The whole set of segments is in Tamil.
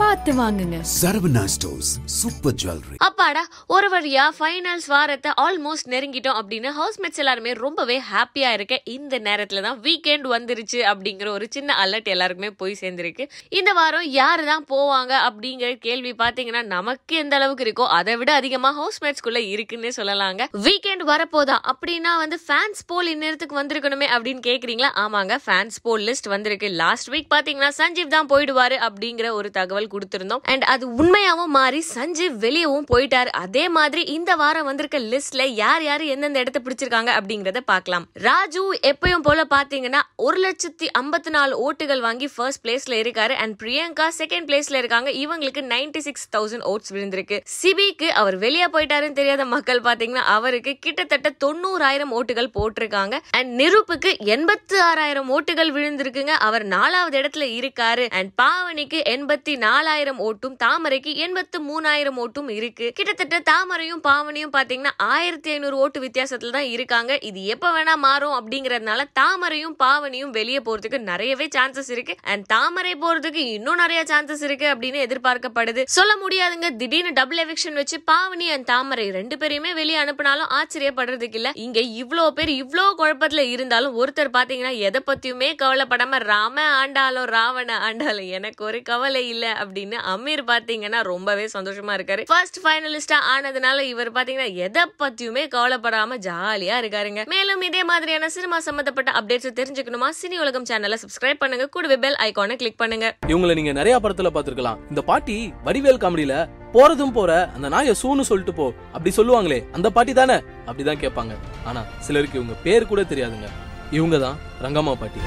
பார்த்து வாங்குங்க. சரவணா ஸ்டோர்ஸ் சூப்பர் ஜுவல்லரி அப்பாடா ஒரு வழியா ஃபைனல்ஸ் வாரத்தை ஆல்மோஸ்ட் நெருங்கிட்டோம் அப்படின்னு ஹவுஸ்மேட்ஸ் எல்லாருமே ரொம்பவே ஹாப்பியா இருக்க. இந்த நேரத்துல தான் வீக்கெண்ட் வந்துருச்சு அப்படிங்கிற ஒரு சின்ன அலர்ட் எல்லாருக்குமே போய் சேர்ந்திருக்கு. இந்த வாரம் யாரு தான் போவாங்க அப்படிங்கிற கேள்வி பாத்தீங்கன்னா நமக்கு எந்த அளவுக்கு இருக்கோ அதை விட அதிகமா ஹவுஸ்மேட்ஸ்குள்ள இருக்குன்னே சொல்லலாங்க. வீக்கெண்ட் வரப்போதா? அப்படின்னா வந்து ஃபேன்ஸ் போல் இந்நேரத்துக்கு வந்திருக்கணுமே அப்படின்னு கேக்குறீங்களா? ஆமாங்க ஃபேன்ஸ் போல் லிஸ்ட் வந்திருக்கு. லாஸ்ட் வீக் பாத்தீங்கன்னா சஞ்சீவ் தான் போயிடுவாரு அப்படிங்கிற ஒரு தகவல் கொடுத்திருந்தோம். அண்ட் அது உண்மையாவும் மாறி சஞ்சீவ் வெளியவும் போயிட்டாரு. அதே மாதிரி இந்த வாரம் வந்திருக்க லிஸ்ட்ல யார் யார் எந்தெந்த இடத்த பிடிச்சிருக்காங்க அப்படிங்கறத பார்க்கலாம். ராஜு எப்பயும் போல பாத்தீங்கன்னா ஒரு லட்சத்தி ஐம்பத்தி நாலு ஓட்டுகள் வாங்கி ஃபர்ஸ்ட் பிளேஸ்ல இருக்காரு. அண்ட் பிரியங்கா செகண்ட் பிளேஸ்ல இருக்காங்க. இவங்களுக்கு நைன்டி சிக்ஸ் தௌசண்ட் ஓட்ஸ் விழுந்திருக்கு. சிபிக்கு அவர் வெளியே போயிட்டாருன்னு தெரியாத மக்கள் பாத்தீங்கன்னா அவருக்கு கிட்டத்தட்ட தொண்ணூறாயிரம் ஓட்டுகள் போட்டிருக்காங்க. அண்ட் நிருப்புக்கு எண்பத்தி ஆறாயிரம் ஓட்டுகள் விழுந்திருக்குங்க. அவர் நாலாவது இடத்துல இருக்காரு. அண்ட் பாவனிக்கு எண்பத்தி நாலு நாலாயிரம் ஓட்டும் தாமரைக்கு எண்பத்து மூணாயிரம் ஓட்டும் இருக்கு. கிட்டத்தட்ட தாமரையும் பாவனையும் பாத்தீங்கன்னா ஆயிரத்தி ஐநூறு ஓட்டு வித்தியாசத்துல தான் இருக்காங்க. இது எப்ப வேணா மாறும் அப்படிங்கறதுனால தாமரையும் பாவனையும் வெளியே போறதுக்கு நிறையவே சான்சஸ் இருக்கு. அண்ட் தாமரை போறதுக்கு இன்னும் நிறைய சான்சஸ் இருக்கு அப்படின்னு எதிர்பார்க்கப்படுது. சொல்ல முடியாதுங்க. திடீர்னு டபுள் எவிக்ஷன் வச்சு பாவனி அண்ட் தாமரை ரெண்டு பேரையுமே வெளியே அனுப்பினாலும் ஆச்சரியப்படுறதுக்கு இல்ல. இங்க இவ்வளவு பேர் இவ்வளவு குழப்பத்துல இருந்தாலும் ஒருத்தர் பாத்தீங்கன்னா எதை பத்தியுமே கவலைப்படாம ராம ஆண்டாலும் ராவண ஆண்டாலும் எனக்கு ஒரு கவலை இல்ல அப்படின்னு அமீர் பாத்தீங்கன்னா ரொம்பவே சந்தோஷமா இருக்காரு. ஃபர்ஸ்ட் ஃபைனலிஸ்டா ஆனதுனால இவர் பாத்தீங்கன்னா எதை பத்தியுமே கவலைப்படாம ஜாலியா இருக்காருங்க. மேலும் இதே மாதிரியான சினிமா சம்பந்தப்பட்ட அப்டேட்ஸ் தெரிஞ்சுக்கணுமா? சினி உலகம் சேனலை சப்ஸ்கிரைப் பண்ணுங்க. கூடவே பெல் ஐகானை கிளிக் பண்ணுங்க. இவங்களை நீங்க நிறைய படத்துல பாத்துருக்கலாம் இந்த பாட்டி வடிவேல் காமெடியில போறதும் போற அந்த நாய சூன்னு சொல்லிட்டு போ அப்படி சொல்லுவாங்களே அந்த பாட்டி தானே? அப்படிதான் கேட்பாங்க. ஆனா சிலருக்கு இவங்க பேர் கூட தெரியாதுங்க. இவங்க தான் ரங்கம்மா பாட்டி.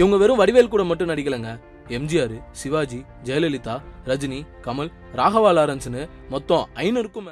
இவங்க வெறும் வடிவேல் கூட மட்டும் நடிக்கலங்க. எம்ஜிஆர் சிவாஜி ஜெயலலிதா ரஜினி கமல் ராகவா லாரன்ஸ்னு மொத்தம் ஐநூறுக்கும்